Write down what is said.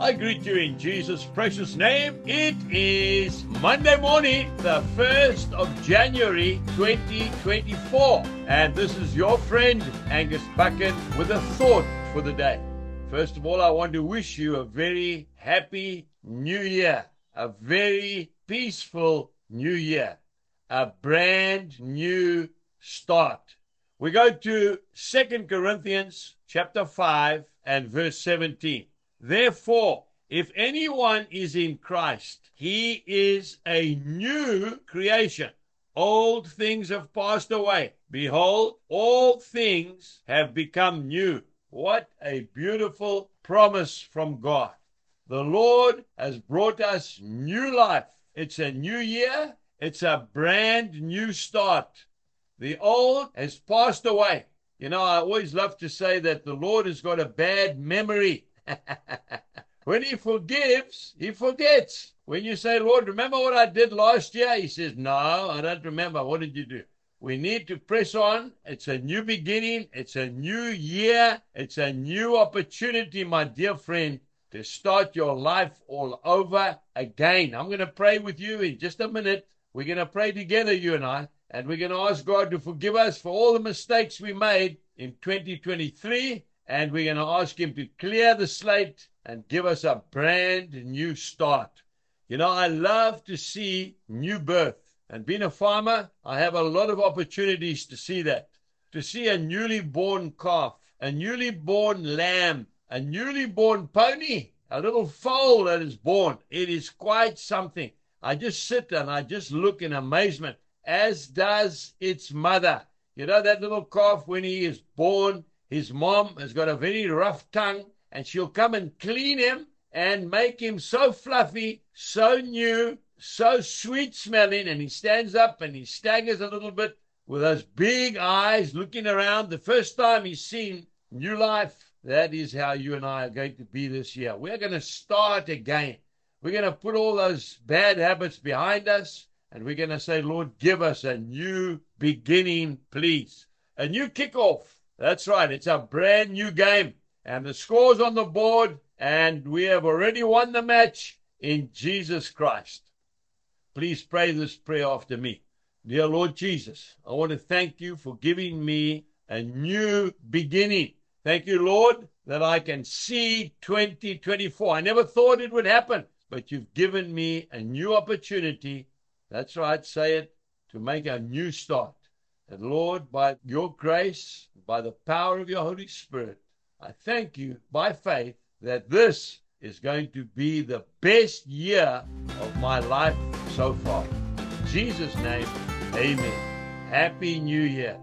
I greet you in Jesus' precious name. It is Monday morning, the 1st of January 2024. And this is your friend, Angus Buchan, with a thought for the day. First of all, I want to wish you a very happy new year, a very peaceful new year, a brand new start. We go to Second Corinthians chapter 5 and verse 17. Therefore, if anyone is in Christ, he is a new creation. Old things have passed away. Behold, all things have become new. What a beautiful promise from God. The Lord has brought us new life. It's a new year. It's a brand new start. The old has passed away. You know, I always love to say that the Lord has got a bad memory. when He forgives, He forgets. When you say, Lord, remember what I did last year? He says, No, I don't remember. What did you do? We need to press on. It's a new beginning. It's a new year. It's a new opportunity, my dear friend, to start your life all over again. I'm going to pray with you in just a minute. We're going to pray together, you and I, and we're going to ask God to forgive us for all the mistakes we made in 2023. And we're going to ask Him to clear the slate and give us a brand new start. You know, I love to see new birth. And being a farmer, I have a lot of opportunities to see that. To see a newly born calf, a newly born lamb, a newly born pony, a little foal that is born. It is quite something. I just sit and I just look in amazement, as does its mother. You know, that little calf, when he is born, his mom has got a very rough tongue, and she'll come and clean him and make him so fluffy, so new, so sweet smelling. And he stands up and he staggers a little bit with those big eyes looking around. The first time he's seen new life, that is how you and I are going to be this year. We're going to start again. We're going to put all those bad habits behind us. And we're going to say, Lord, give us a new beginning, please. A new kickoff. That's right. It's a brand new game. And the score's on the board. And we have already won the match in Jesus Christ. Please pray this prayer after me. Dear Lord Jesus, I want to thank you for giving me a new beginning. Thank you, Lord, that I can see 2024. I never thought it would happen, but you've given me a new opportunity. That's right, say it, to make a new start. And Lord, by your grace, by the power of your Holy Spirit, I thank you by faith that this is going to be the best year of my life so far. In Jesus' name, amen. Happy New Year.